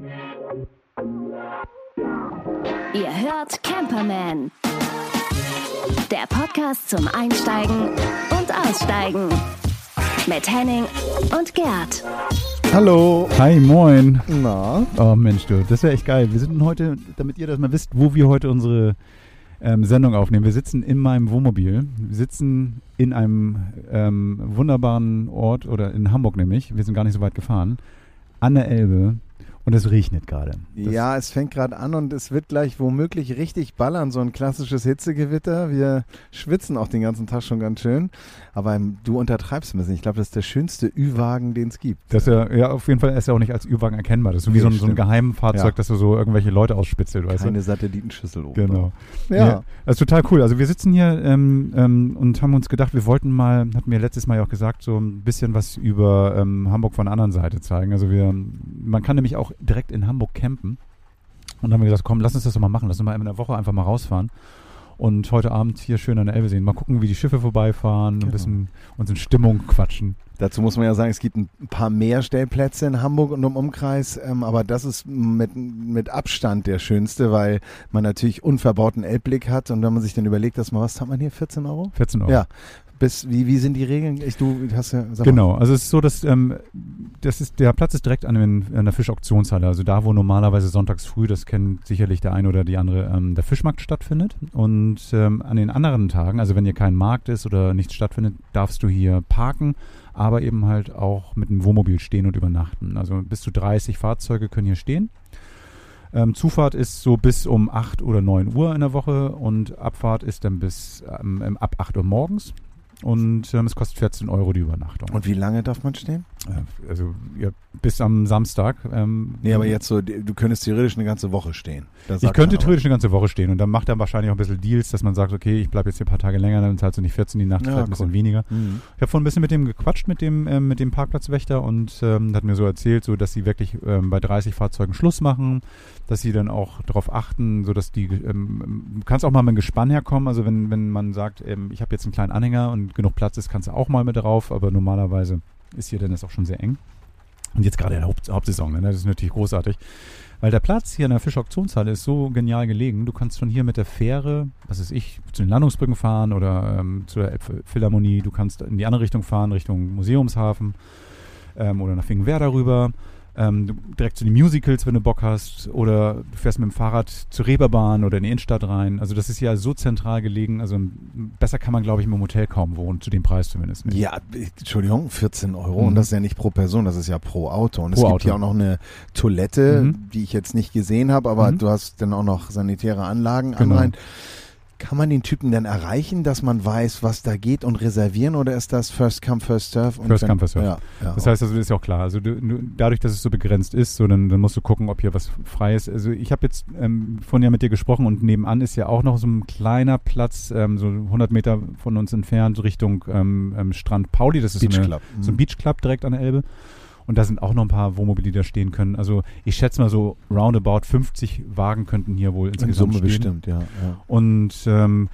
Ihr hört Camperman. Der Podcast zum Einsteigen und Aussteigen. Mit Henning und Gerd. Hallo. Hi, moin. Na? Oh Mensch, du, das wäre echt geil. Wir sind heute, damit ihr das mal wisst, wo wir heute unsere ähm, Sendung aufnehmen. Wir sitzen in meinem Wohnmobil. Wir sitzen in einem ähm, wunderbaren Ort, oder in Hamburg nämlich. Wir sind gar nicht so weit gefahren. An der Elbe. Und es regnet gerade. Ja, es fängt gerade an und es wird gleich womöglich richtig ballern, so ein klassisches Hitzegewitter. Wir schwitzen auch den ganzen Tag schon ganz schön. Aber du untertreibst ein bisschen. Ich glaube, das ist der schönste Ü-Wagen, den es gibt. Das ist ja, ja, auf jeden Fall ist er auch nicht als Ü-Wagen erkennbar. Das ist so wie so ein, so ein. Geheimfahrzeug, Ja. das du so irgendwelche Leute ausspitzelt, weißt Keine du? Satellitenschüssel oben. Genau. Ja. Das ist total cool. Also wir sitzen hier ähm, ähm, und haben uns gedacht, wir wollten mal, hatten wir letztes Mal ja auch gesagt, so ein bisschen was über ähm, Hamburg von der anderen Seite zeigen. Also wir, man kann nämlich auch direkt in Hamburg campen. Und dann haben wir gesagt, komm, lass uns das doch mal machen. Lass uns mal in der Woche einfach mal rausfahren. Und heute Abend hier schön an der Elbe sehen. Mal gucken, wie die Schiffe vorbeifahren, Genau. ein bisschen uns in Stimmung quatschen. Dazu muss man ja sagen, es gibt ein paar mehr Stellplätze in Hamburg und im Umkreis, ähm, aber das ist mit, mit Abstand der schönste, weil man natürlich unverbauten Elbblick hat und wenn man sich dann überlegt, dass man, was hat man hier, 14 Euro? 14 Euro. Ja. Bis, wie, wie sind die Regeln? Ich, du hast ja. Genau, also es ist so, dass ähm, das ist, der Platz ist direkt an, den, an der Fischauktionshalle, also da, wo normalerweise sonntags früh, das kennt sicherlich der eine oder die andere, ähm, der Fischmarkt stattfindet. Und ähm, an den anderen Tagen, also wenn hier kein Markt ist oder nichts stattfindet, darfst du hier parken, aber eben halt auch mit dem Wohnmobil stehen und übernachten. Also bis zu 30 Fahrzeuge können hier stehen. Ähm, Zufahrt ist so bis um 8 oder 9 Uhr in der Woche und Abfahrt ist dann bis ähm, ab 8 Uhr morgens. Und ähm, es kostet 14 Euro die Übernachtung. Und wie lange darf man stehen? Äh, Also ja, bis am Samstag. Ähm, Nee, aber jetzt so, du könntest theoretisch eine ganze Woche stehen. Ich könnte theoretisch eine ganze Woche stehen und dann macht er wahrscheinlich auch ein bisschen Deals, dass man sagt, okay, ich bleibe jetzt hier ein paar Tage länger, dann zahlst du nicht 14 die Nacht, Ja, vielleicht ein bisschen cool. weniger. Mhm. Ich habe vorhin ein bisschen mit dem gequatscht, mit dem, ähm, mit dem Parkplatzwächter und ähm, hat mir so erzählt, so dass sie wirklich ähm, bei 30 Fahrzeugen Schluss machen, dass sie dann auch darauf achten, so dass die, ähm, du kannst auch mal mit dem Gespann herkommen, also wenn, wenn man sagt, ähm, ich habe jetzt einen kleinen Anhänger und genug Platz ist, kannst du auch mal mit drauf, aber normalerweise ist hier dann das auch schon sehr eng. Und jetzt gerade in der Haupt Hauptsaison, ne? das ist natürlich großartig. Weil der Platz hier in der Fischauktionshalle ist so genial gelegen. Du kannst von hier mit der Fähre, was weiß ich, zu den Landungsbrücken fahren oder ähm, zur Elbphilharmonie. Du kannst in die andere Richtung fahren, Richtung Museumshafen ähm, oder nach Finkenwerder rüber. Ähm, direkt zu den Musicals, wenn du Bock hast. Oder du fährst mit dem Fahrrad zur Reeperbahn oder in die Innenstadt rein. Also das ist hier so zentral gelegen. Also besser kann man, glaube ich, im Hotel kaum wohnen, zu dem Preis zumindest. nicht. Ja, ich- Entschuldigung, 14 Euro Mhm. und das ist ja nicht pro Person, das ist ja pro Auto. Und Pro es gibt Auto. ja auch noch eine Toilette, Mhm. die ich jetzt nicht gesehen habe, aber Mhm. du hast dann auch noch sanitäre Anlagen Genau. anrein. Kann man den Typen denn erreichen, dass man weiß, was da geht und reservieren oder ist das First Come, First Serve? Und First come, first serve. Ja, ja. Das heißt also, das ist ja auch klar. Also du, du, dadurch, dass es so begrenzt ist, so dann, dann musst du gucken, ob hier was frei ist. Also ich habe jetzt ähm, vorhin ja mit dir gesprochen und nebenan ist ja auch noch so ein kleiner Platz, ähm, so 100 Meter von uns entfernt, Richtung ähm, ähm, Strand Pauli. Das ist Beach so, eine, Club. Mhm. so ein Beach Club direkt an der Elbe. Und da sind auch noch ein paar Wohnmobile, die da stehen können. Also ich schätze mal so roundabout 50 Wagen könnten hier wohl in insgesamt Summe stehen. bestimmt, ja. ja. Und ähm,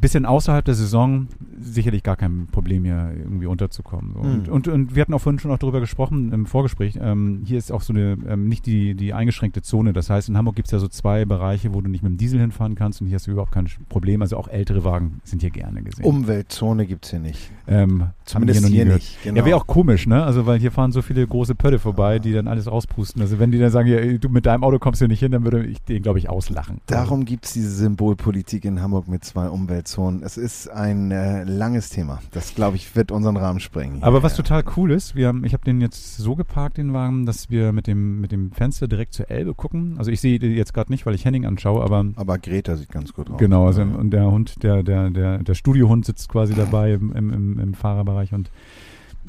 bisschen außerhalb der Saison sicherlich gar kein Problem hier irgendwie unterzukommen. So. Und, Hm. und, und wir hatten auch vorhin schon auch darüber gesprochen im Vorgespräch. Ähm, hier ist auch so eine, ähm, nicht die, die eingeschränkte Zone. Das heißt, in Hamburg gibt es ja so zwei Bereiche, wo du nicht mit dem Diesel hinfahren kannst und hier hast du überhaupt kein Problem. Also auch ältere Wagen sind hier gerne gesehen. Umweltzone gibt's hier nicht. ähm, Zumindest hier gehört. nicht. Genau. Ja, wäre auch komisch, ne? Also, weil hier fahren so viele große Pötte vorbei, die dann alles rauspusten. Also, wenn die dann sagen, ja, du mit deinem Auto kommst hier nicht hin, dann würde ich den, glaube ich, auslachen. Darum gibt's diese Symbolpolitik in Hamburg mit zwei Umweltzonen. Es ist ein äh, langes Thema. Das, glaube ich, wird unseren Rahmen sprengen. Aber was Ja. total cool ist, wir haben, ich habe den jetzt so geparkt, den Wagen, dass wir mit dem, mit dem Fenster direkt zur Elbe gucken. Also ich sehe jetzt gerade nicht, weil ich Henning anschaue, aber Aber Greta sieht ganz gut aus. genau, also Ja. und der Hund, der, der, der, der Studiohund sitzt quasi dabei im, im, im, im Fahrerbereich und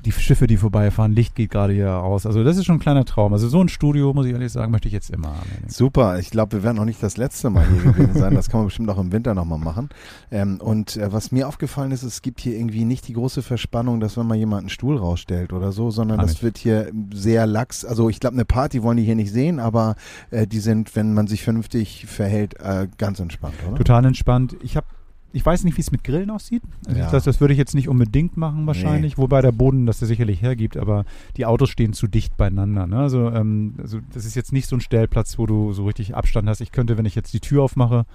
die Schiffe, die vorbeifahren, Licht geht gerade hier aus. Also das ist schon ein kleiner Traum. Also so ein Studio, muss ich ehrlich sagen, möchte ich jetzt immer haben. Super, ich glaube, wir werden auch nicht das letzte Mal hier gewesen sein. Das kann man bestimmt auch im Winter nochmal machen. Ähm, und äh, was mir aufgefallen ist, es gibt hier irgendwie nicht die große Verspannung, dass wenn mal jemand einen Stuhl rausstellt oder so, sondern das nicht. wird hier sehr lax. Also ich glaube, eine Party wollen die hier nicht sehen, aber äh, die sind, wenn man sich vernünftig verhält, äh, ganz entspannt, oder? Total entspannt. Ich habe ich weiß nicht, wie es mit Grillen aussieht. Also Ja. das, das würde ich jetzt nicht unbedingt machen wahrscheinlich, wobei der Boden das ja sicherlich hergibt, aber die Autos stehen zu dicht beieinander. Ne? Also, ähm, also das ist jetzt nicht so ein Stellplatz, wo du so richtig Abstand hast. Ich könnte, wenn ich jetzt die Tür aufmache,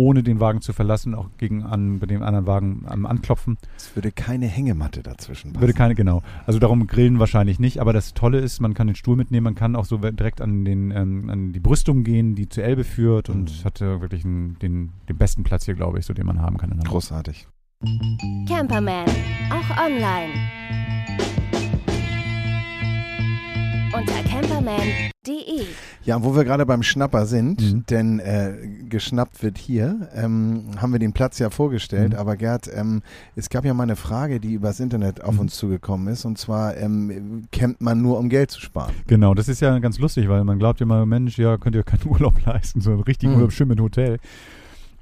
ohne den Wagen zu verlassen, auch gegen an, bei dem anderen Wagen am Anklopfen. Es würde keine Hängematte dazwischen passen. Würde keine, genau. Also darum grillen wahrscheinlich nicht, aber das Tolle ist, man kann den Stuhl mitnehmen, man kann auch so direkt an, den, ähm, an die Brüstung gehen, die zur Elbe führt und Mhm. hat äh, wirklich einen, den, den besten Platz hier, glaube ich, so den man haben kann. Großartig. Camperman, auch online. Unter camperman.de. Ja, wo wir gerade beim Schnapper sind, Mhm. denn äh, geschnappt wird hier, ähm, haben wir den Platz ja vorgestellt. Mhm. Aber Gerd, ähm, es gab ja mal eine Frage, die übers Internet auf Mhm. uns zugekommen ist. Und zwar, ähm, campt man nur, um Geld zu sparen? Genau, das ist ja ganz lustig, weil man glaubt immer, Mensch, ja, könnt ihr keinen Urlaub leisten, so einen richtigen Mhm. Urlaub schön mit Hotel.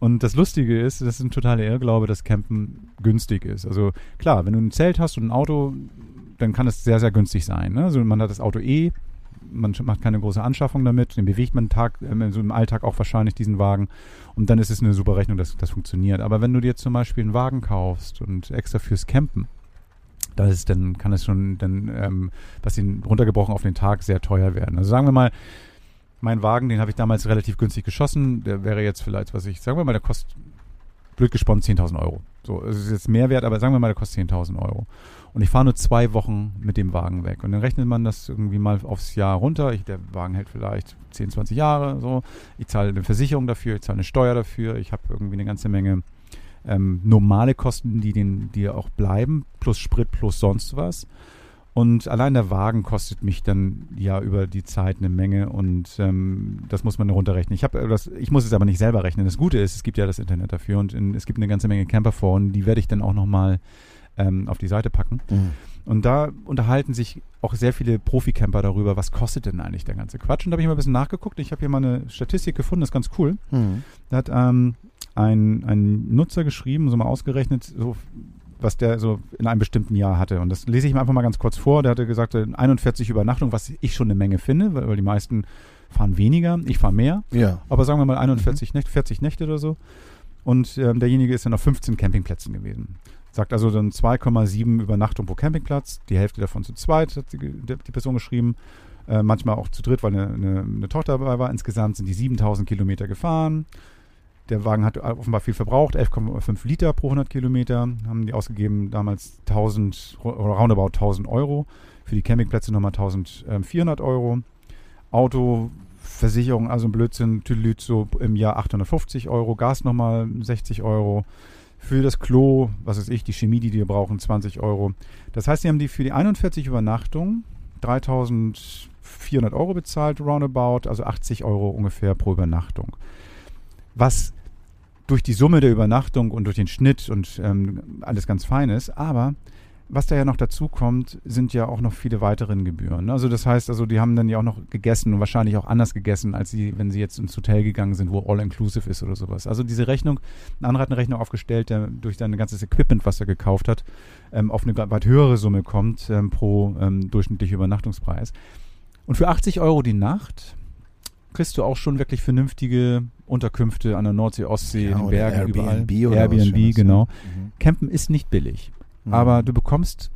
Und das Lustige ist, das ist ein totaler Irrglaube, dass Campen günstig ist. Also klar, wenn du ein Zelt hast und ein Auto, dann kann es sehr, sehr günstig sein. Ne? Also man hat das Auto eh, man macht keine große Anschaffung damit, den bewegt man Tag, so im Alltag auch wahrscheinlich diesen Wagen und dann ist es eine super Rechnung, dass das funktioniert. Aber wenn du dir zum Beispiel einen Wagen kaufst und extra fürs Campen, da ist dann kann es schon dann, ähm, was ihn runtergebrochen auf den Tag sehr teuer werden. Also sagen wir mal, mein Wagen, den habe ich damals relativ günstig geschossen, der wäre jetzt vielleicht, was ich, sagen wir mal, der kostet blöd gesponnen 10.000 Euro. So, es ist jetzt mehr wert, aber sagen wir mal, der kostet 10.000 Euro. Und ich fahre nur zwei Wochen mit dem Wagen weg. Und dann rechnet man das irgendwie mal aufs Jahr runter. Ich, der Wagen hält vielleicht 10, 20 Jahre. So. Ich zahle eine Versicherung dafür, ich zahle eine Steuer dafür. Ich habe irgendwie eine ganze Menge ähm, normale Kosten, die, den, die auch bleiben, plus Sprit, plus sonst was. Und allein der Wagen kostet mich dann ja über die Zeit eine Menge und ähm, das muss man runterrechnen. Ich, hab, äh, das, ich muss es aber nicht selber rechnen. Das Gute ist, es gibt ja das Internet dafür und in, es gibt eine ganze Menge Camperforen, die werde ich dann auch nochmal ähm, auf die Seite packen. Und da unterhalten sich auch sehr viele Profi-Camper darüber, was kostet denn eigentlich der ganze Quatsch. Und da habe ich mal ein bisschen nachgeguckt. Ich habe hier mal eine Statistik gefunden, das ist ganz cool. Mhm. Da hat ähm, ein, ein Nutzer geschrieben, so mal ausgerechnet, so, was der so in einem bestimmten Jahr hatte. Und das lese ich mir einfach mal ganz kurz vor. Der hatte gesagt, äh, 41 Übernachtungen, was ich schon eine Menge finde, weil, weil die meisten fahren weniger, ich fahre mehr. Ja. Aber sagen wir mal 41 Nächte, 40 Nächte oder so. Und ähm, derjenige ist dann auf 15 Campingplätzen gewesen. Sagt also dann 2,7 Übernachtung pro Campingplatz. Die Hälfte davon zu zweit, hat die, die, die Person geschrieben. Äh, manchmal auch zu dritt, weil eine, eine, eine Tochter dabei war. Insgesamt sind die 7000 Kilometer gefahren. Der Wagen hat offenbar viel verbraucht, 11,5 Liter pro 100 Kilometer. Haben die ausgegeben damals 1000, oder roundabout 1000 Euro. Für die Campingplätze nochmal 1400 Euro. Auto, Versicherung, also ein Blödsinn, Tüdelüt, so im Jahr 850 Euro. Gas nochmal 60 Euro. Für das Klo, was weiß ich, die Chemie, die die brauchen, 20 Euro. Das heißt, sie haben die für die 41 Übernachtungen 3400 Euro bezahlt, roundabout, also 80 Euro ungefähr pro Übernachtung. Was durch die Summe der Übernachtung und durch den Schnitt und ähm, alles ganz fein ist, aber was da ja noch dazu kommt, sind ja auch noch viele weiteren Gebühren. ne? Also das heißt, also die haben dann ja auch noch gegessen und wahrscheinlich auch anders gegessen, als sie, wenn sie jetzt ins Hotel gegangen sind, wo all-inclusive ist oder sowas. Also diese Rechnung, ein anderer hat eine Rechnung aufgestellt, der durch sein ganzes Equipment, was er gekauft hat, ähm, auf eine weit höhere Summe kommt ähm, pro ähm, durchschnittlichen Übernachtungspreis. Und für 80 Euro die Nacht kriegst du auch schon wirklich vernünftige Unterkünfte an der Nordsee, Ostsee, Ja, in den oder Bergen, überall. Airbnb oder was Airbnb, Schönes, genau. Mhm. Campen ist nicht billig. Mhm. Aber du bekommst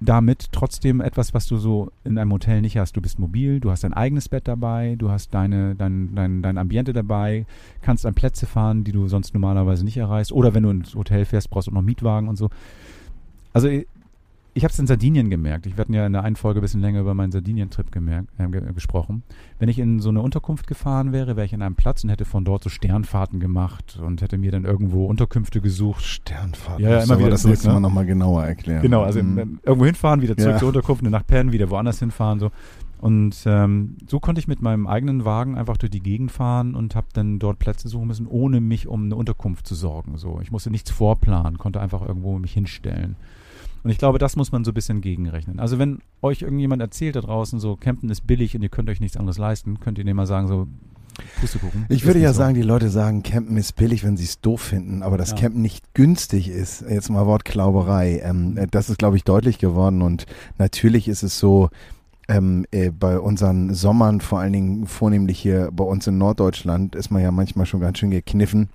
damit trotzdem etwas, was du so in einem Hotel nicht hast. Du bist mobil, du hast dein eigenes Bett dabei, du hast deine, dein, dein, dein Ambiente dabei, kannst an Plätze fahren, die du sonst normalerweise nicht erreichst. Oder wenn du ins Hotel fährst, brauchst du noch Mietwagen und so. Also ich habe es in Sardinien gemerkt. Ich werde ja in der einen Folge ein bisschen länger über meinen Sardinien-Trip gemerkt, äh, ge gesprochen. Wenn ich in so eine Unterkunft gefahren wäre, wäre ich in einem Platz und hätte von dort so Sternfahrten gemacht und hätte mir dann irgendwo Unterkünfte gesucht. Sternfahrt. Ja, ja, immer wieder das zurück, nächste ne? Mal nochmal genauer erklären. Genau, also Mhm. ähm, irgendwo hinfahren, wieder zurück Ja. zur Unterkunft, eine Nacht pennen, wieder woanders hinfahren. So. Und ähm, so konnte ich mit meinem eigenen Wagen einfach durch die Gegend fahren und habe dann dort Plätze suchen müssen, ohne mich um eine Unterkunft zu sorgen. So. Ich musste nichts vorplanen, konnte einfach irgendwo mich hinstellen. Und ich glaube, das muss man so ein bisschen gegenrechnen. Also wenn euch irgendjemand erzählt da draußen, so Campen ist billig und ihr könnt euch nichts anderes leisten, könnt ihr dem mal sagen, so Pustekuchen. Ich würde ja so. sagen, die Leute sagen, Campen ist billig, wenn sie es doof finden, aber dass Ja. Campen nicht günstig ist, jetzt mal Wortklauberei, ähm, äh, das ist, glaube ich, deutlich geworden und natürlich ist es so, ähm, äh, bei unseren Sommern, vor allen Dingen vornehmlich hier bei uns in Norddeutschland, ist man ja manchmal schon ganz schön gekniffen.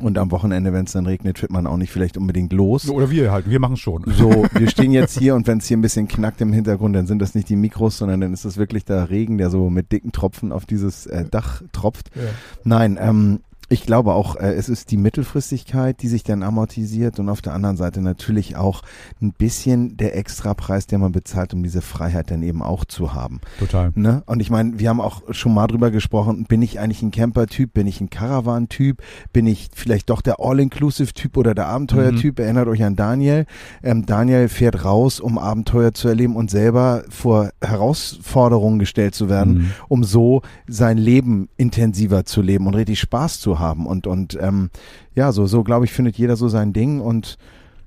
Und am Wochenende, wenn es dann regnet, wird man auch nicht vielleicht unbedingt los. Oder wir halt, wir machen es schon. So, wir stehen jetzt hier und wenn es hier ein bisschen knackt im Hintergrund, dann sind das nicht die Mikros, sondern dann ist das wirklich der Regen, der so mit dicken Tropfen auf dieses äh, Dach tropft. Ja. Nein, ähm, ich glaube auch, äh, es ist die Mittelfristigkeit, die sich dann amortisiert und auf der anderen Seite natürlich auch ein bisschen der Extrapreis, der man bezahlt, um diese Freiheit dann eben auch zu haben. Total. Ne? Und ich meine, wir haben auch schon mal drüber gesprochen, bin ich eigentlich ein Camper-Typ, bin ich ein Caravan-Typ, bin ich vielleicht doch der All-Inclusive-Typ oder der Abenteuer-Typ? Erinnert euch an Daniel. Ähm, Daniel fährt raus, um Abenteuer zu erleben und selber vor Herausforderungen gestellt zu werden, Mhm. um so sein Leben intensiver zu leben und richtig Spaß zu haben. Und, und ähm, ja, so, so glaube ich, findet jeder so sein Ding und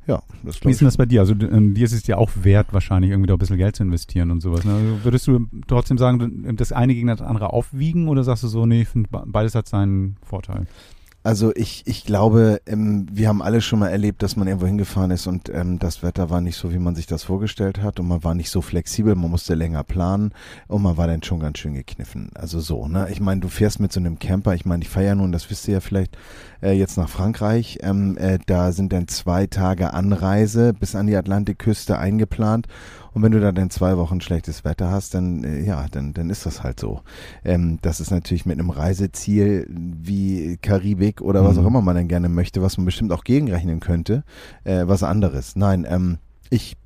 ja, das Wie ist denn das bei dir? Also ähm, dir ist es ja auch wert, wahrscheinlich irgendwie da ein bisschen Geld zu investieren und sowas. Ne? Also würdest du trotzdem sagen, das eine gegen das andere aufwiegen oder sagst du so, nee, ich finde beides hat seinen Vorteil? Also ich, ich glaube, ähm, wir haben alle schon mal erlebt, dass man irgendwo hingefahren ist und ähm, das Wetter war nicht so, wie man sich das vorgestellt hat und man war nicht so flexibel, man musste länger planen und man war dann schon ganz schön gekniffen. Also so, ne? Ich meine, du fährst mit so einem Camper, ich meine, ich fahre ja nun, das wisst ihr ja vielleicht, äh, jetzt nach Frankreich. Ähm, äh, da sind dann zwei Tage Anreise bis an die Atlantikküste eingeplant. Und wenn du da dann zwei Wochen schlechtes Wetter hast, dann äh, ja, dann, dann ist das halt so. Ähm, das ist natürlich mit einem Reiseziel wie Karibik oder was Mhm. auch immer man dann gerne möchte, was man bestimmt auch gegenrechnen könnte, äh, was anderes. Nein, ähm, ich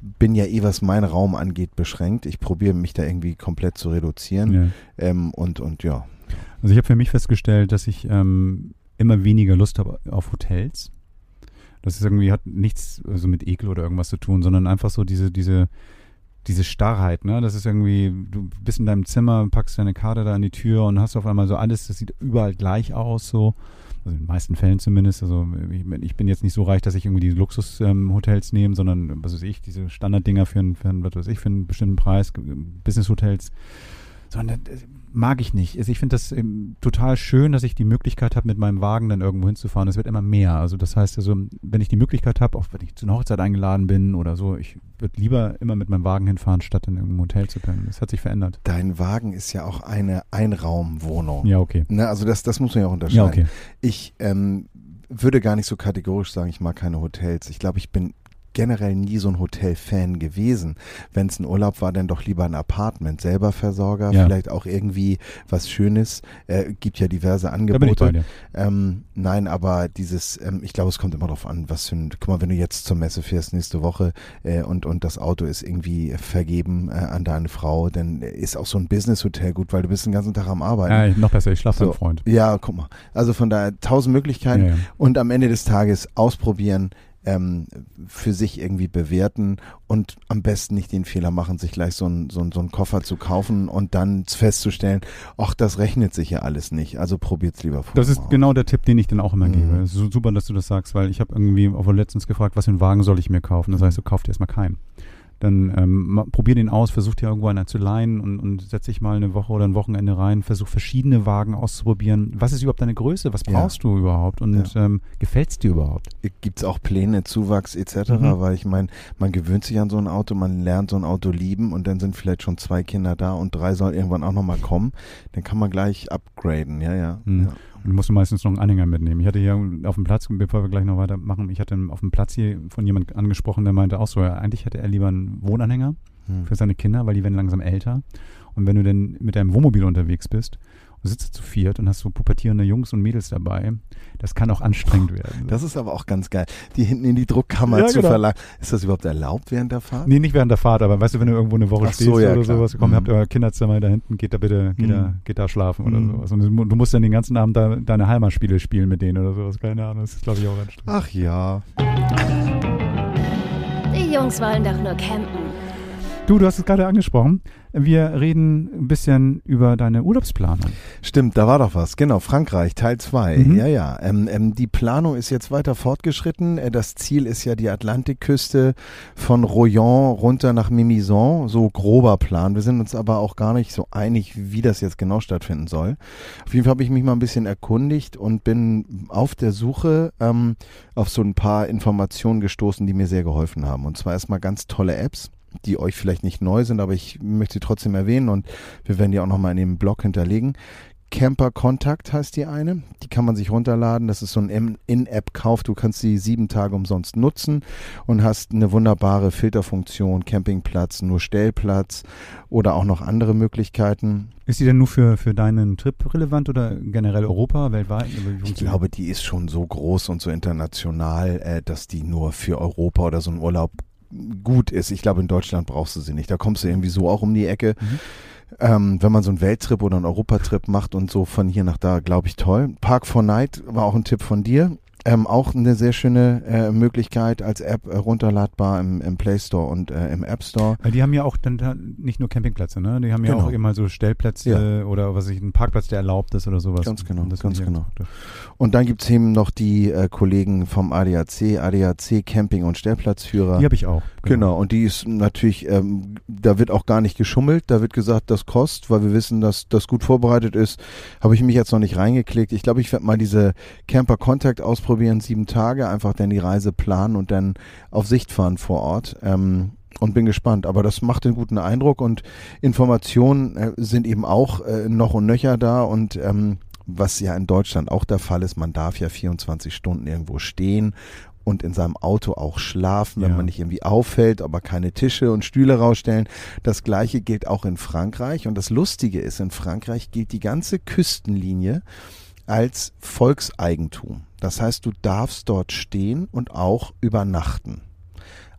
bin ja eh, was mein Raum angeht, beschränkt. Ich probiere mich da irgendwie komplett zu reduzieren. Ja. Ähm, und, und ja. Also ich habe für mich festgestellt, dass ich ähm, immer weniger Lust habe auf Hotels. Das ist irgendwie, hat nichts so mit Ekel oder irgendwas zu tun, sondern einfach so diese, diese, diese Starrheit, ne? Das ist irgendwie, du bist in deinem Zimmer, packst deine Karte da an die Tür und hast auf einmal so alles, das sieht überall gleich aus, so. Also in den meisten Fällen zumindest. Also ich, bin jetzt nicht so reich, dass ich irgendwie die Luxushotels ähm, nehme, sondern was weiß ich, diese Standarddinger für, einen- für, einen, was weiß ich, für einen bestimmten Preis, Business-Hotels. Sondern das mag ich nicht. Also ich finde das ähm, total schön, dass ich die Möglichkeit habe, mit meinem Wagen dann irgendwo hinzufahren. Es wird immer mehr. Also das heißt also, wenn ich die Möglichkeit habe, auch wenn ich zu einer Hochzeit eingeladen bin oder so, ich würde lieber immer mit meinem Wagen hinfahren, statt in irgendeinem Hotel zu pennen. Das hat sich verändert. Dein Wagen ist ja auch eine Einraumwohnung. Ja, okay. Ne, also das, das muss man ja auch unterscheiden. Ja, okay. Ich ähm, würde gar nicht so kategorisch sagen, ich mag keine Hotels. Ich glaube, ich bin generell nie so ein Hotel-Fan gewesen. Wenn es ein Urlaub war, dann doch lieber ein Apartment. Selber Versorger, Ja. vielleicht auch irgendwie was Schönes. Äh, gibt ja diverse Angebote. Ähm, nein, aber dieses, ähm, ich glaube, es kommt immer darauf an, was für ein, guck mal, wenn du jetzt zur Messe fährst nächste Woche äh, und, und das Auto ist irgendwie vergeben äh, an deine Frau, dann ist auch so ein Business-Hotel gut, weil du bist den ganzen Tag am Arbeiten. Ja, noch besser, ich schlafe So. Freund. Ja, guck mal. Also von daher tausend Möglichkeiten ja. und am Ende des Tages ausprobieren, ähm, für sich irgendwie bewerten und am besten nicht den Fehler machen, sich gleich so einen so so einen Koffer zu kaufen und dann festzustellen, ach, das rechnet sich ja alles nicht. Also probiert's lieber vorher. Das ist aus. genau der Tipp, den ich dann auch immer Mhm. gebe. Es ist so super, dass du das sagst, weil ich habe irgendwie auch letztens gefragt, was für einen Wagen soll ich mir kaufen? Das heißt, du kauf dir erstmal keinen. Dann ähm, probier den aus, versuch dir irgendwo einer zu leihen und, und setz dich mal eine Woche oder ein Wochenende rein, versuch verschiedene Wagen auszuprobieren. Was ist überhaupt deine Größe? Was Ja. brauchst du überhaupt? Und ähm, gefällt's dir überhaupt? Gibt's auch Pläne, Zuwachs etc., Mhm. weil ich meine, man gewöhnt sich an so ein Auto, man lernt so ein Auto lieben und dann sind vielleicht schon zwei Kinder da und drei sollen irgendwann auch nochmal kommen. Dann kann man gleich upgraden, ja, ja. Mhm. ja. Und du musst meistens noch einen Anhänger mitnehmen. Ich hatte hier auf dem Platz, bevor wir gleich noch weitermachen, ich hatte auf dem Platz hier von jemand angesprochen, der meinte auch so, ja, eigentlich hätte er lieber einen Wohnanhänger Hm. für seine Kinder, weil die werden langsam älter. Und wenn du dann mit deinem Wohnmobil unterwegs bist und sitzt zu viert und hast so pubertierende Jungs und Mädels dabei, das kann auch anstrengend werden. Das ist aber auch ganz geil, die hinten in die Druckkammer Ja, zu genau. verlangen. Ist das überhaupt erlaubt während der Fahrt? Nee, nicht während der Fahrt, aber weißt du, wenn du irgendwo eine Woche Ach stehst so, ja, oder klar. sowas, komm, Mhm. habt ihr euer Kinderzimmer da hinten, geht da bitte, geht, da, Mhm. geht da schlafen oder Mhm. sowas. Und du, du musst dann den ganzen Abend da, deine Heimatspiele spielen mit denen oder sowas, keine Ahnung, das ist glaube ich auch anstrengend. Ach ja. Die Jungs wollen doch nur campen. Du, du hast es gerade angesprochen. Wir reden ein bisschen über deine Urlaubsplanung. Stimmt, da war doch was. Genau, Frankreich, Teil 2. Mhm. Ja, ja. Ähm, ähm, die Planung ist jetzt weiter fortgeschritten. Äh, Das Ziel ist ja die Atlantikküste von Royan runter nach Mimizan. So grober Plan. Wir sind uns aber auch gar nicht so einig, wie das jetzt genau stattfinden soll. Auf jeden Fall habe ich mich mal ein bisschen erkundigt und bin auf der Suche ähm, auf so ein paar Informationen gestoßen, die mir sehr geholfen haben. Und zwar erstmal ganz tolle Apps die euch vielleicht nicht neu sind, aber ich möchte sie trotzdem erwähnen und wir werden die auch nochmal in dem Blog hinterlegen. Camper Contact heißt die eine. Die kann man sich runterladen. Das ist so ein In-App-Kauf. Du kannst sie sieben Tage umsonst nutzen und hast eine wunderbare Filterfunktion, Campingplatz, nur Stellplatz oder auch noch andere Möglichkeiten. Ist die denn nur für, für deinen Trip relevant oder generell Europa, weltweit? Ich glaube, die ist schon so groß und so international, äh, dass die nur für Europa oder so einen Urlaub gut ist. Ich glaube, in Deutschland brauchst du sie nicht. Da kommst du irgendwie so auch um die Ecke. Mhm. Ähm, wenn man so einen Welttrip oder einen Europatrip macht und so von hier nach da, glaube ich, toll. Park for Night war auch ein Tipp von dir. Ähm, auch eine sehr schöne äh, Möglichkeit als App äh, runterladbar im, im Play Store und äh, im App Store. Weil die haben ja auch dann nicht nur Campingplätze, ne? Die haben ja genau. auch immer so Stellplätze ja. oder was ich, einen Parkplatz, der erlaubt ist oder sowas. Ganz genau, ganz genau. Und dann gibt's eben noch die äh, Kollegen vom ADAC, ADAC Camping- und Stellplatzführer. Die habe ich auch. Genau. genau, und die ist natürlich, ähm, da wird auch gar nicht geschummelt, da wird gesagt, das kostet, weil wir wissen, dass das gut vorbereitet ist. Habe ich mich jetzt noch nicht reingeklickt. Ich glaube, ich werde mal diese Camper Contact ausprobieren ausprobieren, sieben Tage, einfach dann die Reise planen und dann auf Sicht fahren vor Ort. Ähm, und bin gespannt. Aber das macht einen guten Eindruck und Informationen äh, sind eben auch äh, noch und nöcher da und ähm, was ja in Deutschland auch der Fall ist, man darf ja 24 Stunden irgendwo stehen und in seinem Auto auch schlafen, wenn ja. man nicht irgendwie auffällt, aber keine Tische und Stühle rausstellen. Das gleiche gilt auch in Frankreich und das Lustige ist, in Frankreich gilt die ganze Küstenlinie als Volkseigentum. Das heißt, du darfst dort stehen und auch übernachten.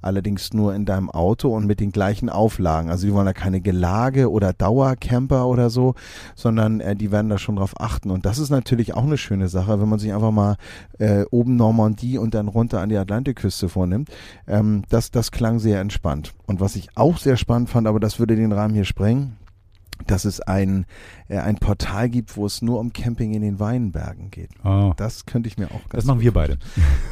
Allerdings nur in deinem Auto und mit den gleichen Auflagen. Also die wollen da keine Gelage oder Dauercamper oder so, sondern äh, die werden da schon drauf achten. Und das ist natürlich auch eine schöne Sache, wenn man sich einfach mal äh, oben Normandie und dann runter an die Atlantikküste vornimmt. Ähm, das, das klang sehr entspannt. Und was ich auch sehr spannend fand, aber das würde den Rahmen hier sprengen, dass es ein, äh, ein Portal gibt, wo es nur um Camping in den Weinbergen geht. Oh. Das könnte ich mir auch ganz Das machen wir beide.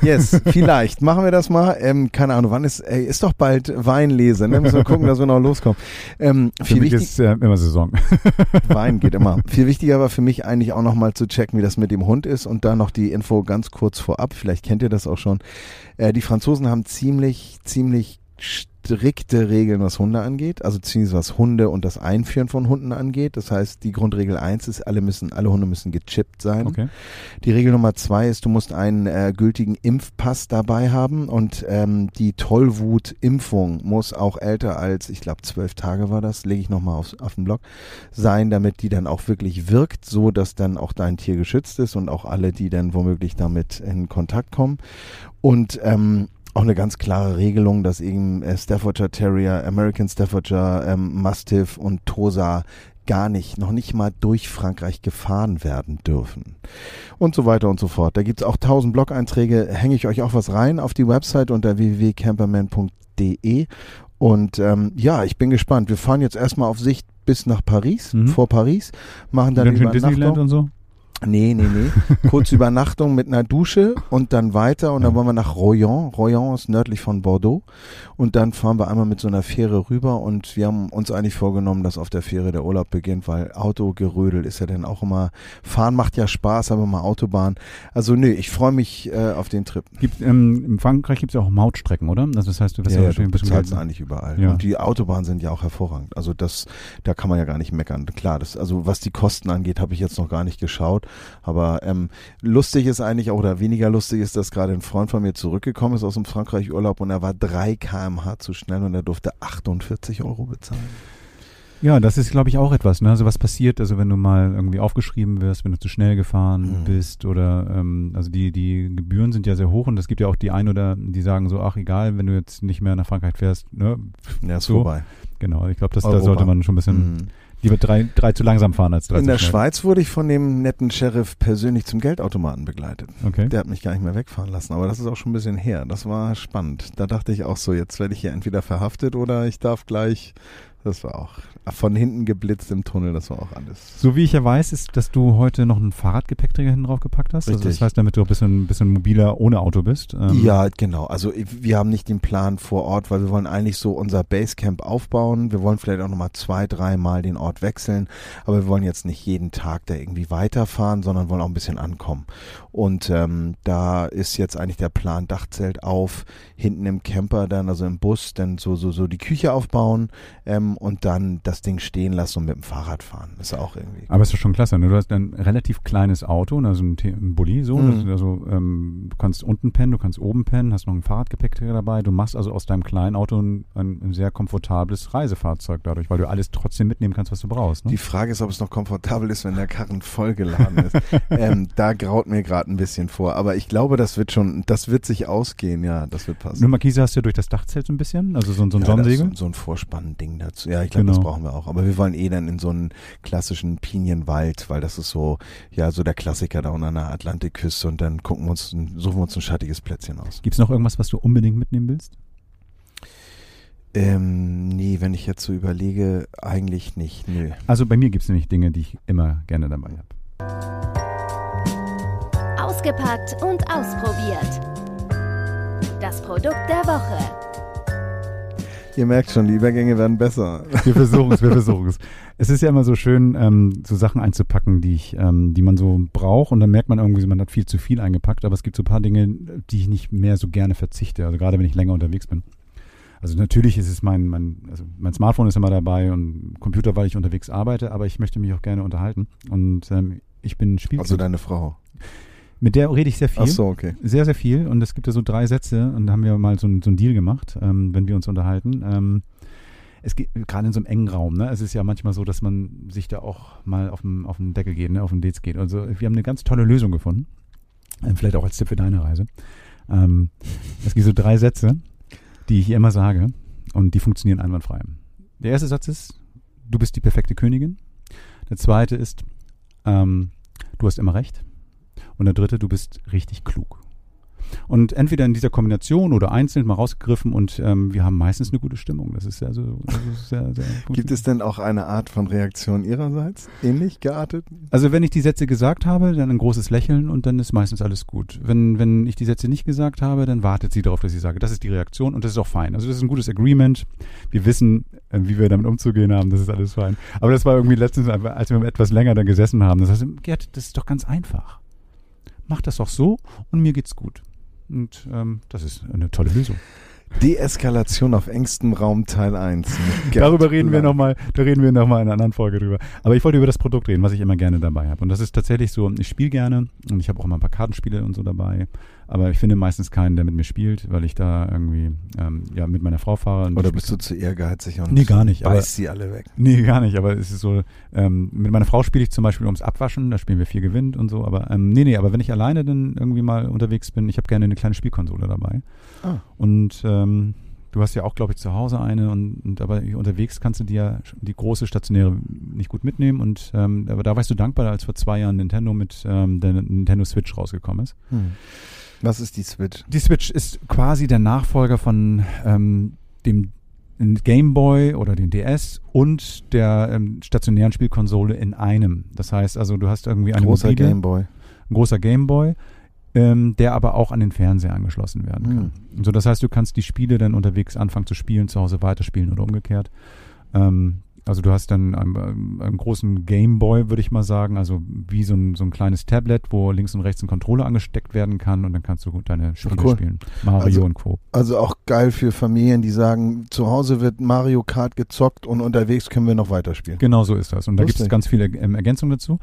Yes, vielleicht. Machen wir das mal. Ähm, keine Ahnung, wann ist, ey, ist doch bald Weinlese, ne? Müssen wir gucken, dass wir noch loskommen. Ähm, für mich ist äh, immer Saison. Wein geht immer. Viel wichtiger war für mich eigentlich auch nochmal zu checken, wie das mit dem Hund ist und da noch die Info ganz kurz vorab. Vielleicht kennt ihr das auch schon. Äh, die Franzosen haben ziemlich, ziemlich strikte Regeln, was Hunde angeht, also beziehungsweise was Hunde und das Einführen von Hunden angeht. Das heißt, die Grundregel eins ist, alle müssen, alle Hunde müssen gechippt sein. Okay. Die Regel Nummer zwei ist, du musst einen äh, gültigen Impfpass dabei haben und ähm, die Tollwut-Impfung muss auch älter als, ich glaube, zwölf Tage war das, lege ich nochmal auf, auf den Blog, sein, damit die dann auch wirklich wirkt, so dass dann auch dein Tier geschützt ist und auch alle, die dann womöglich damit in Kontakt kommen. Und ähm, auch eine ganz klare Regelung, dass eben äh, Staffordshire Terrier, American Staffordshire, ähm, Mastiff und Tosa gar nicht, noch nicht mal durch Frankreich gefahren werden dürfen. Und so weiter und so fort. Da gibt's auch tausend Blog-Einträge, hänge ich euch auch was rein auf die Website unter www.camperman.de. Und ähm, ja, ich bin gespannt. Wir fahren jetzt erstmal auf Sicht bis nach Paris, mhm. vor Paris, machen dann, dann Disneyland und so. Nee, nee, nee. Kurz Übernachtung mit einer Dusche und dann weiter und dann wollen wir nach Royan. Royan ist nördlich von Bordeaux und dann fahren wir einmal mit so einer Fähre rüber und wir haben uns eigentlich vorgenommen, dass auf der Fähre der Urlaub beginnt, weil Autogerödel ist ja dann auch immer, fahren macht ja Spaß, aber mal Autobahn. Also nee, ich freue mich äh, auf den Trip. Gibt, ähm, in Frankreich gibt es ja auch Mautstrecken, oder? Also das heißt, du wirst ja, ja, du bezahlst eigentlich überall. Ja. Und die Autobahnen sind ja auch hervorragend. Also das, da kann man ja gar nicht meckern. Klar, das, also was die Kosten angeht, habe ich jetzt noch gar nicht geschaut. Aber ähm, lustig ist eigentlich, oder weniger lustig ist, dass gerade ein Freund von mir zurückgekommen ist aus dem Frankreich-Urlaub und er war 3 kmh zu schnell und er durfte 48 Euro bezahlen. Ja, das ist, glaube ich, auch etwas. Ne? Also was passiert, also wenn du mal irgendwie aufgeschrieben wirst, wenn du zu schnell gefahren mhm. bist oder ähm, also die, die Gebühren sind ja sehr hoch und es gibt ja auch die ein oder die sagen so, ach egal, wenn du jetzt nicht mehr nach Frankreich fährst, ne? Ja, ist so. vorbei. Genau, ich glaube, da sollte man schon ein bisschen mhm. Lieber drei, drei zu langsam fahren als drei In zu der schnell. Schweiz wurde ich von dem netten Sheriff persönlich zum Geldautomaten begleitet. Okay. Der hat mich gar nicht mehr wegfahren lassen, aber das ist auch schon ein bisschen her. Das war spannend. Da dachte ich auch so, jetzt werde ich hier entweder verhaftet oder ich darf gleich das war auch von hinten geblitzt im Tunnel, das war auch alles. So wie ich ja weiß, ist, dass du heute noch einen Fahrradgepäckträger hinten drauf gepackt hast. Richtig. Also das heißt, damit du ein bisschen, bisschen mobiler ohne Auto bist. Ähm ja, genau. Also wir haben nicht den Plan vor Ort, weil wir wollen eigentlich so unser Basecamp aufbauen. Wir wollen vielleicht auch nochmal zwei, dreimal den Ort wechseln, aber wir wollen jetzt nicht jeden Tag da irgendwie weiterfahren, sondern wollen auch ein bisschen ankommen. Und ähm, da ist jetzt eigentlich der Plan Dachzelt auf, hinten im Camper dann, also im Bus, dann so, so, so die Küche aufbauen ähm, ähm, und dann das Ding stehen lassen und mit dem Fahrrad fahren. Das ist auch irgendwie. Aber ist doch schon klasse. Ne? Du hast ein relativ kleines Auto, also ein, ein Bulli, so. Mhm. Also, ähm, du kannst unten pennen, du kannst oben pennen, hast noch einen Fahrradgepäckträger dabei. Du machst also aus deinem kleinen Auto ein, ein, ein sehr komfortables Reisefahrzeug dadurch, weil du alles trotzdem mitnehmen kannst, was du brauchst. Ne? Die Frage ist, ob es noch komfortabel ist, wenn der Karren vollgeladen ist. ähm, da graut mir gerade ein bisschen vor. Aber ich glaube, das wird schon, das wird sich ausgehen, ja, das wird passen. Nur Markise hast du ja durch das Dachzelt so ein bisschen, also so, ein- so ein ja, ist Sonnensegel. so, so ein Vorspannending dazu. Ja, ich glaube, das Genau. brauchen wir auch. Aber wir wollen eh dann in so einen klassischen Pinienwald, weil das ist so, ja, so der Klassiker da unten an der Atlantikküste und dann gucken wir uns, ein- suchen wir uns ein schattiges Plätzchen aus. Gibt es noch irgendwas, was du unbedingt mitnehmen willst? Ähm, nee, wenn ich jetzt so überlege, eigentlich nicht. Nö. Also bei mir gibt es nämlich Dinge, die ich immer gerne dabei habe. Ausgepackt und ausprobiert. Das Produkt der Woche. Ihr merkt schon, die Übergänge werden besser. Wir versuchen es, wir versuchen es. Es ist ja immer so schön, ähm, so Sachen einzupacken, die ich, ähm, die man so braucht und dann merkt man irgendwie, man hat viel zu viel eingepackt, aber es gibt so ein paar Dinge, die ich nicht mehr so gerne verzichte, also gerade wenn ich länger unterwegs bin. Also natürlich ist es mein, mein, also mein Smartphone ist immer dabei und Computer, weil ich unterwegs arbeite, aber ich möchte mich auch gerne unterhalten und ähm, ich bin Spiel. Also deine Frau. Mit der rede ich sehr viel. Ach so, okay. Sehr, sehr viel. Und es gibt ja so drei Sätze und da haben wir mal so, ein, so einen Deal gemacht, ähm, wenn wir uns unterhalten. Ähm, es geht gerade in so einem engen Raum, ne? Es ist ja manchmal so, dass man sich da auch mal auf den, auf den Deckel geht, ne? auf den Dates geht. Also wir haben eine ganz tolle Lösung gefunden. Ähm, vielleicht auch als Tipp für deine Reise. Ähm, es gibt so drei Sätze, die ich immer sage und die funktionieren einwandfrei. Der erste Satz ist, du bist die perfekte Königin. Der zweite ist, ähm, du hast immer recht. Und der dritte, du bist richtig klug. Und entweder in dieser Kombination oder einzeln mal rausgegriffen und ähm, wir haben meistens eine gute Stimmung. Das ist sehr, so, sehr, sehr Gibt es denn auch eine Art von Reaktion ihrerseits? Ähnlich geartet? Also wenn ich die Sätze gesagt habe, dann ein großes Lächeln und dann ist meistens alles gut. Wenn, wenn ich die Sätze nicht gesagt habe, dann wartet sie darauf, dass ich sage. Das ist die Reaktion und das ist auch fein. Also das ist ein gutes Agreement. Wir wissen, äh, wie wir damit umzugehen haben. Das ist alles fein. Aber das war irgendwie letztens, als wir etwas länger da gesessen haben. Das heißt, Gerd, das ist doch ganz einfach. Mach das doch so und mir geht's gut. Und ähm, das ist eine tolle Lösung. Deeskalation auf engstem Raum Teil 1. mit Gerd Darüber reden wir Blank. nochmal, da reden wir nochmal in einer anderen Folge drüber. Aber ich wollte über das Produkt reden, was ich immer gerne dabei habe. Und das ist tatsächlich so, ich spiele gerne und ich habe auch immer ein paar Kartenspiele und so dabei. Aber ich finde meistens keinen, der mit mir spielt, weil ich da irgendwie ähm, ja, mit meiner Frau fahre. und Oder bist du zu ehrgeizig und Nee, gar nicht, aber- beißt sie alle weg? Nee, gar nicht, aber es ist so, ähm, mit meiner Frau spiele ich zum Beispiel ums Abwaschen, da spielen wir viel gewinnt und so, aber ähm, nee, nee, aber wenn ich alleine dann irgendwie mal unterwegs bin, ich habe gerne eine kleine Spielkonsole dabei. Ah. Und ähm, du hast ja auch, glaube ich, zu Hause eine und, und aber unterwegs kannst du dir die große stationäre nicht gut mitnehmen und ähm, aber da warst du dankbar, als vor zwei Jahren Nintendo mit ähm, der Nintendo Switch rausgekommen ist. Hm. Was ist die Switch? Die Switch ist quasi der Nachfolger von ähm, dem Game Boy oder den DS und der ähm, stationären Spielkonsole in einem. Das heißt also, du hast irgendwie eine Großer mobile, Gameboy. ein großer Game Boy, ähm, der aber auch an den Fernseher angeschlossen werden kann. So, das heißt, du kannst die Spiele dann unterwegs anfangen zu spielen, zu Hause weiterspielen oder umgekehrt. Ähm, also du hast dann einen, einen großen Game Boy, würde ich mal sagen, also wie so ein, so ein kleines Tablet, wo links und rechts ein Controller angesteckt werden kann und dann kannst du gut deine Spiele cool. spielen. Mario Also- und Co. Also auch geil für Familien, die sagen, zu Hause wird Mario Kart gezockt und unterwegs können wir noch weiterspielen. Genau so ist das. Und da gibt es ganz viele ähm, Ergänzungen dazu.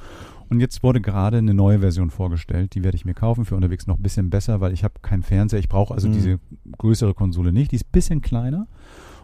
Und jetzt wurde gerade eine neue Version vorgestellt. Die werde ich mir kaufen für unterwegs noch ein bisschen besser, weil ich habe keinen Fernseher. Ich brauche also Mhm. diese größere Konsole nicht. Die ist ein bisschen kleiner.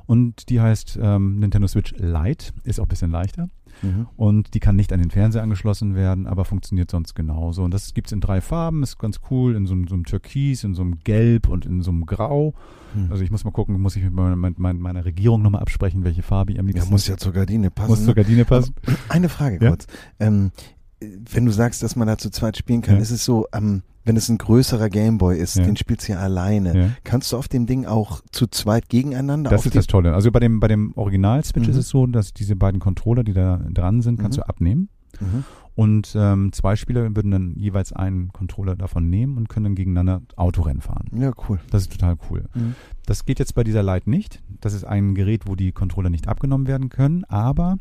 Und die heißt ähm, Nintendo Switch Lite. Ist auch ein bisschen leichter. Mhm. Und die kann nicht an den Fernseher angeschlossen werden, aber funktioniert sonst genauso. Und das gibt es in drei Farben, ist ganz cool, in so, einem- so einem Türkis, in so einem Gelb und in so einem Grau. Hm. Also ich muss mal gucken, muss ich mit meiner, mit meiner- Regierung nochmal absprechen, welche Farbe ihr am ja, liebsten muss ja zur Gardine passen. muss zur ne? Gardine passen. Eine Frage Ja? kurz. Ähm, wenn du sagst, dass man da zu zweit spielen kann, Ja. ist es so, ähm, wenn es ein größerer Gameboy ist, Ja. den spielst du ja alleine. Ja. Kannst du auf dem Ding auch zu zweit gegeneinander? Das ist das Tolle. Also bei dem, bei dem Original-Switch Mhm. ist es so, dass diese beiden Controller, die da dran sind, kannst Mhm. du abnehmen. Mhm. Und ähm, zwei Spieler würden dann jeweils einen Controller davon nehmen und können dann gegeneinander Autorennen fahren. Ja, cool. Das ist total cool. Mhm. Das geht jetzt bei dieser Lite nicht. Das ist ein Gerät, wo die Controller nicht abgenommen werden können, aber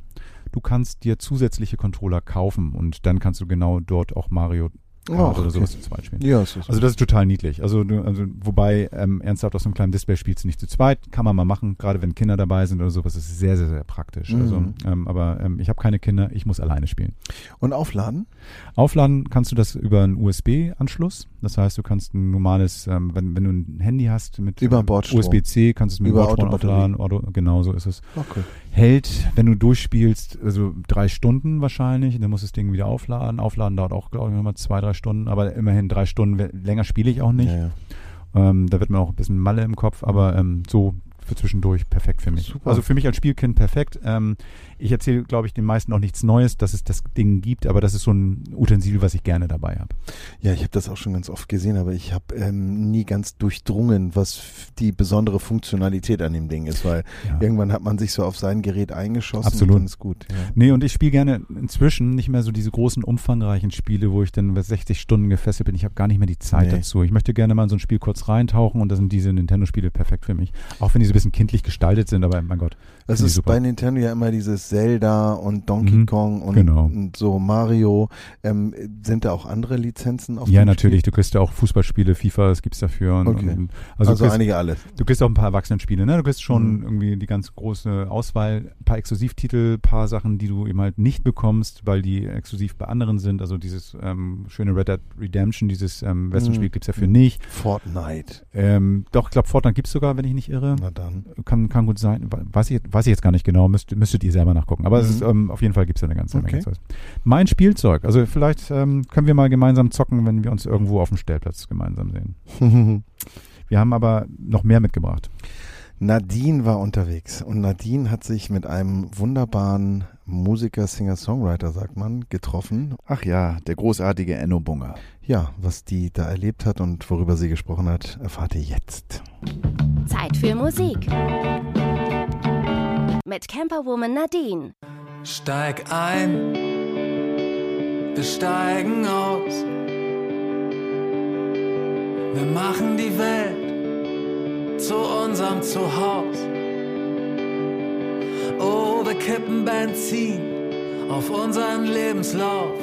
du kannst dir zusätzliche Controller kaufen und dann kannst du genau dort auch Mario Oh, oder sowas okay. zu zweit spielen. Ja, es ist Also das ist total niedlich. Also, du- also wobei ähm, ernsthaft auf so einem kleinen Display spielst du nicht zu zweit, kann man mal machen, gerade wenn Kinder dabei sind oder sowas, das ist sehr, sehr, sehr praktisch. Mhm. Also, ähm, aber ähm, ich habe keine Kinder, ich muss alleine spielen. Und aufladen? Aufladen kannst du das über einen USB-Anschluss. Das heißt, du kannst ein normales, ähm, wenn, wenn du ein Handy hast mit Über ähm. USB-C, kannst du es mit Über Bordstrom aufladen. Auto, genau so ist es. Okay. Hält, wenn du durchspielst, also drei Stunden wahrscheinlich. Dann musst du das Ding wieder aufladen. Aufladen dauert auch, glaube ich, nochmal zwei, drei Stunden. Aber immerhin drei Stunden. Länger spiele ich auch nicht. Ja, ja. Ähm, da wird mir auch ein bisschen Malle im Kopf, aber ähm, so für zwischendurch perfekt für mich. Super. Also für mich als Spielkind perfekt. Ähm, ich erzähle, glaube ich, den meisten auch nichts Neues, dass es das Ding gibt, aber das ist so ein Utensil, was ich gerne dabei habe. Ja, ich habe das auch schon ganz oft gesehen, aber ich habe ähm, nie ganz durchdrungen, was die besondere Funktionalität an dem Ding ist, weil Ja. irgendwann hat man sich so auf sein Gerät eingeschossen Absolut. und dann ist gut. Ja. Nee, und ich spiele gerne inzwischen nicht mehr so diese großen, umfangreichen Spiele, wo ich dann bei 60 Stunden gefesselt bin. Ich habe gar nicht mehr die Zeit Nee. dazu. Ich möchte gerne mal in so ein Spiel kurz reintauchen und da sind diese Nintendo-Spiele perfekt für mich. Auch wenn die so ein bisschen kindlich gestaltet sind, aber mein Gott. Das ist bei Nintendo ja immer dieses Zelda und Donkey Mhm, Kong und, genau. und so Mario. Ähm, sind da auch andere Lizenzen auf Ja, natürlich. Spiel? Du kriegst ja auch Fußballspiele, FIFA, das gibt's dafür. Und, Okay. und, Also, also, kriegst, einige alle. du kriegst auch ein paar Erwachsenenspiele, ne? Du kriegst schon Mhm. irgendwie die ganz große Auswahl, ein paar Exklusivtitel, ein paar Sachen, die du eben halt nicht bekommst, weil die exklusiv bei anderen sind. Also dieses ähm, schöne Red Dead Redemption, dieses ähm, Westernspiel Mhm. gibt's dafür nicht. Fortnite. Ähm, doch, ich glaube, Fortnite gibt's sogar, wenn ich nicht irre. Na dann. Kann, kann gut sein. Weiß ich, weiß ich jetzt gar nicht genau. Müsst, müsstet ihr selber nachgucken. Aber es Mhm. ist, ähm, auf jeden Fall gibt's da eine ganze Menge. Okay. Zeugs. Mein Spielzeug. Also vielleicht ähm, können wir mal gemeinsam zocken, wenn wir uns irgendwo auf dem Stellplatz gemeinsam sehen. Wir haben aber noch mehr mitgebracht. Nadine war unterwegs und Nadine hat sich mit einem wunderbaren Musiker, Singer, Songwriter, sagt man, getroffen. Ach ja, der großartige Enno Bunger. Ja, was die da erlebt hat und worüber sie gesprochen hat, erfahrt ihr jetzt. Zeit für Musik. Mit Camperwoman Nadine. Steig ein, wir steigen aus. Wir machen die Welt zu unserem Zuhause. Oh, wir kippen Benzin auf unseren Lebenslauf.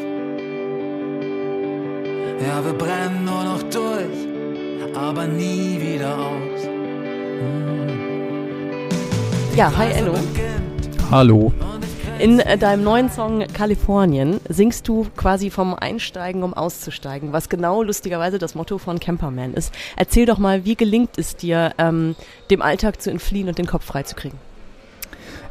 Ja, wir brennen nur noch durch, aber nie wieder aus. Ja, hi Enno. Hallo. In äh, deinem neuen Song Kalifornien singst du quasi vom Einsteigen, um auszusteigen, was genau lustigerweise das Motto von Camperman ist. Erzähl doch mal, wie gelingt es dir, ähm, dem Alltag zu entfliehen und den Kopf freizukriegen?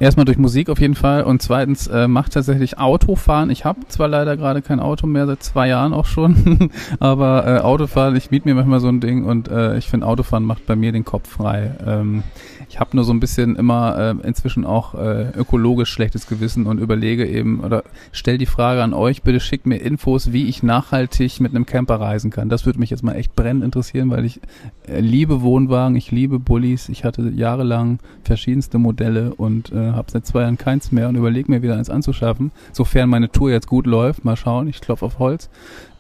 Erstmal durch Musik auf jeden Fall und zweitens äh, macht tatsächlich Autofahren. Ich habe zwar leider gerade kein Auto mehr, seit zwei Jahren auch schon, aber äh, Autofahren, ich miete mir manchmal so ein Ding und äh, ich finde Autofahren macht bei mir den Kopf frei. Ähm, ich habe nur so ein bisschen immer äh, inzwischen auch äh, ökologisch schlechtes Gewissen und überlege eben oder stell die Frage an euch, bitte schickt mir Infos, wie ich nachhaltig mit einem Camper reisen kann. Das würde mich jetzt mal echt brennend interessieren, weil ich äh, liebe Wohnwagen, ich liebe Bullis, ich hatte jahrelang verschiedenste Modelle und äh, habe seit zwei Jahren keins mehr und überlege mir wieder eins anzuschaffen, sofern meine Tour jetzt gut läuft. Mal schauen, ich klopfe auf Holz.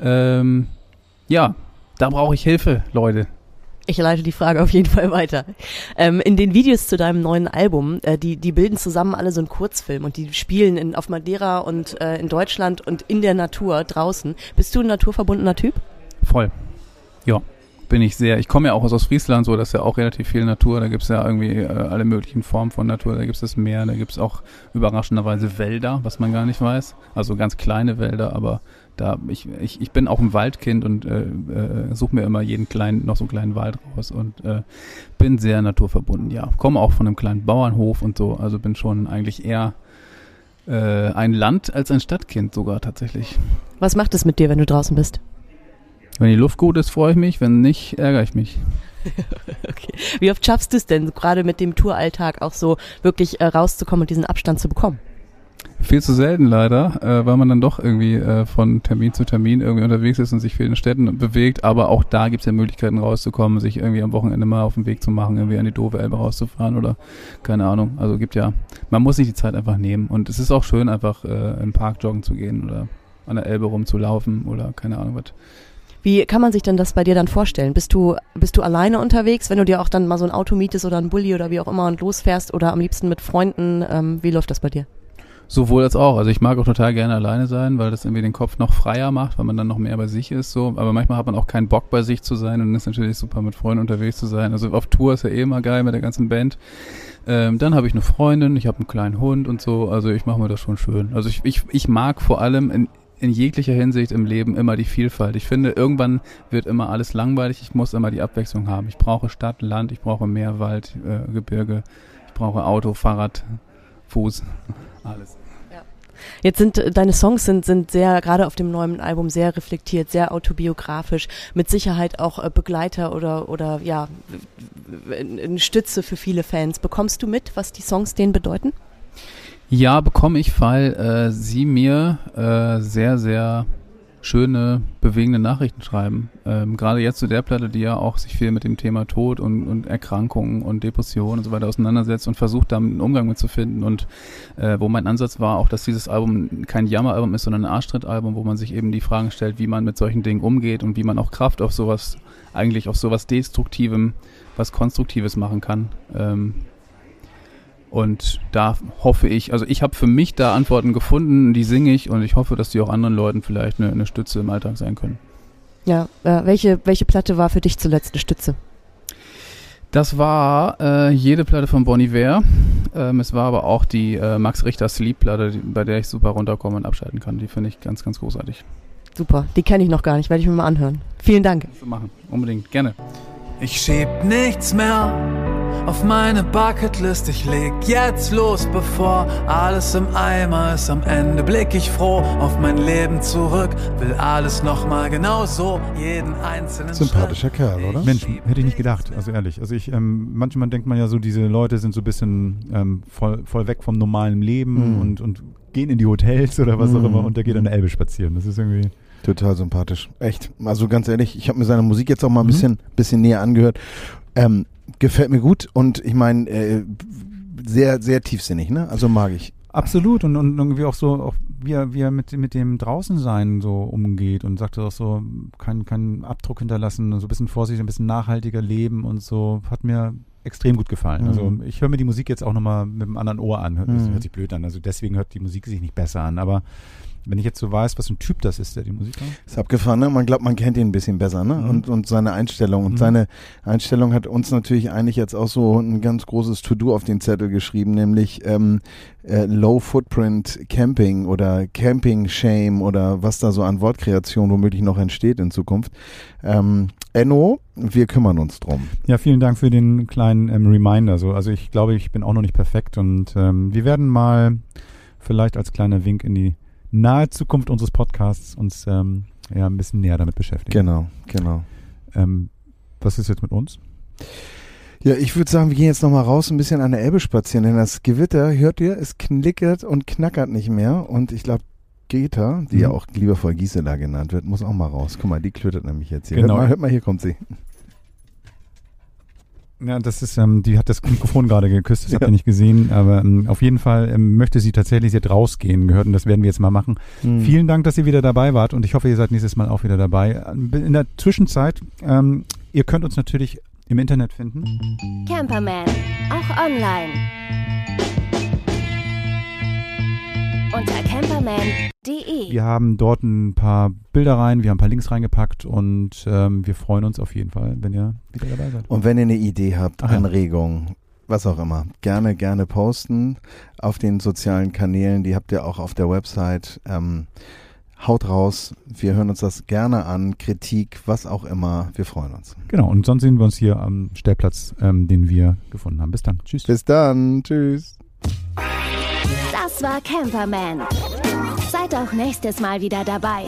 Ähm, ja, da brauche ich Hilfe, Leute. Ich leite die Frage auf jeden Fall weiter. Ähm, in den Videos zu deinem neuen Album, äh, die, die bilden zusammen alle so einen Kurzfilm und die spielen in, auf Madeira und äh, in Deutschland und in der Natur draußen. Bist du ein naturverbundener Typ? Voll. Ja, bin ich sehr. Ich komme ja auch aus Ostfriesland, so das ist ja auch relativ viel Natur. Da gibt's ja irgendwie äh, alle möglichen Formen von Natur. Da gibt's das Meer, da gibt's auch überraschenderweise Wälder, was man gar nicht weiß. Also ganz kleine Wälder, aber da ich, ich, ich bin auch ein Waldkind und äh, äh, suche mir immer jeden kleinen, noch so einen kleinen Wald raus und äh, bin sehr naturverbunden, ja. Komme auch von einem kleinen Bauernhof und so, also bin schon eigentlich eher äh, ein Land als ein Stadtkind sogar tatsächlich. Was macht es mit dir, wenn du draußen bist? Wenn die Luft gut ist, freue ich mich, wenn nicht, ärgere ich mich. Okay. Wie oft schaffst du es denn, gerade mit dem Touralltag auch so wirklich äh, rauszukommen und diesen Abstand zu bekommen? Viel zu selten leider, äh, weil man dann doch irgendwie äh, von Termin zu Termin irgendwie unterwegs ist und sich viel in Städten bewegt. Aber auch da gibt es ja Möglichkeiten rauszukommen, sich irgendwie am Wochenende mal auf den Weg zu machen, irgendwie an die Dove Elbe rauszufahren oder keine Ahnung. Also gibt ja, man muss sich die Zeit einfach nehmen. Und es ist auch schön, einfach äh, im Park joggen zu gehen oder an der Elbe rumzulaufen oder keine Ahnung was. Wie kann man sich denn das bei dir dann vorstellen? Bist du, bist du alleine unterwegs, wenn du dir auch dann mal so ein Auto mietest oder ein Bulli oder wie auch immer und losfährst oder am liebsten mit Freunden? Ähm, wie läuft das bei dir? Sowohl als auch. Also ich mag auch total gerne alleine sein, weil das irgendwie den Kopf noch freier macht, weil man dann noch mehr bei sich ist. So, aber manchmal hat man auch keinen Bock bei sich zu sein und ist natürlich super mit Freunden unterwegs zu sein. Also auf Tour ist ja eh immer geil mit der ganzen Band. Ähm, dann habe ich eine Freundin, ich habe einen kleinen Hund und so. Also ich mache mir das schon schön. Also ich, ich, ich mag vor allem in, in jeglicher Hinsicht im Leben immer die Vielfalt. Ich finde, irgendwann wird immer alles langweilig. Ich muss immer die Abwechslung haben. Ich brauche Stadt, Land, ich brauche Meer, Wald, äh, Gebirge. Ich brauche Auto, Fahrrad, Fuß, alles. Jetzt sind äh, deine Songs sind, sind sehr, gerade auf dem neuen Album, sehr reflektiert, sehr autobiografisch, mit Sicherheit auch äh, Begleiter oder, oder ja, eine Stütze für viele Fans. Bekommst du mit, was die Songs denen bedeuten? Ja, bekomme ich, weil äh, sie mir äh, sehr, sehr schöne, bewegende Nachrichten schreiben. Ähm, Gerade jetzt zu der Platte, die ja auch sich viel mit dem Thema Tod und, und Erkrankungen und Depressionen und so weiter auseinandersetzt und versucht, da einen Umgang mit zu finden. Und äh, wo mein Ansatz war, auch, dass dieses Album kein Jammeralbum ist, sondern ein Arschtrittalbum, wo man sich eben die Fragen stellt, wie man mit solchen Dingen umgeht und wie man auch Kraft auf sowas, eigentlich auf sowas Destruktivem, was Konstruktives machen kann. Ähm, und da hoffe ich, also ich habe für mich da Antworten gefunden, die singe ich und ich hoffe, dass die auch anderen Leuten vielleicht eine, eine Stütze im Alltag sein können. Ja, äh, welche, welche Platte war für dich zuletzt eine Stütze? Das war äh, jede Platte von Bon Iver. Ähm, es war aber auch die äh, Max Richter Sleep-Platte, die- bei der ich super runterkommen und abschalten kann. Die finde ich ganz, ganz großartig. Super, die kenne ich noch gar nicht, werde ich mir mal anhören. Vielen Dank. So machen, unbedingt, gerne. Ich schieb nichts mehr auf meine Bucketlist. Ich leg jetzt los, bevor alles im Eimer ist. Am Ende blick ich froh auf mein Leben zurück. Will alles nochmal genau so, jeden einzelnen Sympathischer Schritt. Kerl, oder? Mensch, hätte ich nicht gedacht, also ehrlich. Also ich, ähm, manchmal denkt man ja so, diese Leute sind so ein bisschen ähm, voll, voll weg vom normalen Leben Mhm. und, und gehen in die Hotels oder was auch Mhm. immer und der geht an der Elbe spazieren. Das ist irgendwie. Total sympathisch. Echt. Also ganz ehrlich, ich habe mir seine Musik jetzt auch mal ein Mhm. bisschen, bisschen näher angehört. Ähm, gefällt mir gut und ich meine, äh, sehr, sehr tiefsinnig, ne? Also mag ich. Absolut und, und irgendwie auch so, auch wie er, wie er mit, mit dem Draußensein so umgeht und sagte auch so, keinen keinen Abdruck hinterlassen, so ein bisschen vorsichtig, ein bisschen nachhaltiger leben und so, hat mir extrem gut gefallen. Mhm. Also ich höre mir die Musik jetzt auch nochmal mit einem anderen Ohr an, hört, das Mhm. hört sich blöd an, also deswegen hört die Musik sich nicht besser an, aber wenn ich jetzt so weiß, was für ein Typ das ist, der die Musik macht. Ist abgefahren, ne? Man glaubt, man kennt ihn ein bisschen besser, ne? Mhm. Und, und seine Einstellung. Und Mhm. seine Einstellung hat uns natürlich eigentlich jetzt auch so ein ganz großes To-Do auf den Zettel geschrieben, nämlich ähm, äh, Low Footprint Camping oder Camping Shame oder was da so an Wortkreation womöglich noch entsteht in Zukunft. Ähm, Enno, wir kümmern uns drum. Ja, vielen Dank für den kleinen ähm, Reminder. So, also ich glaube, ich bin auch noch nicht perfekt und ähm, wir werden mal vielleicht als kleiner Wink in die nahe Zukunft unseres Podcasts uns ähm, ja ein bisschen näher damit beschäftigen. Genau, genau. Ähm, was ist jetzt mit uns? Ja, ich würde sagen, wir gehen jetzt nochmal raus, ein bisschen an der Elbe spazieren, denn das Gewitter, hört ihr, es knickert und knackert nicht mehr. Und ich glaube, Greta, die Mhm. ja auch liebevoll Gisela genannt wird, muss auch mal raus. Guck mal, die klötert nämlich jetzt hier. Genau. Hört, mal, hört mal, hier kommt sie. Ja, das ist, ähm, die hat das Mikrofon gerade geküsst, das habt Ja. ihr nicht gesehen, aber ähm, auf jeden Fall ähm, möchte sie tatsächlich jetzt rausgehen gehört und das werden wir jetzt mal machen. Mhm. Vielen Dank, dass ihr wieder dabei wart und ich hoffe, ihr seid nächstes Mal auch wieder dabei. In der Zwischenzeit, ähm, ihr könnt uns natürlich im Internet finden. Camperman, auch online. Unter camperman.de. Wir haben dort ein paar Bilder rein, wir haben ein paar Links reingepackt und ähm, wir freuen uns auf jeden Fall, wenn ihr wieder dabei seid. Und wenn ihr eine Idee habt, Ach ja. Anregungen, was auch immer, gerne, gerne posten auf den sozialen Kanälen. Die habt ihr auch auf der Website. Ähm, haut raus. Wir hören uns das gerne an. Kritik, was auch immer. Wir freuen uns. Genau, und sonst sehen wir uns hier am Stellplatz, ähm, den wir gefunden haben. Bis dann. Tschüss. Bis dann. Tschüss. Das war Camperman. Seid auch nächstes Mal wieder dabei.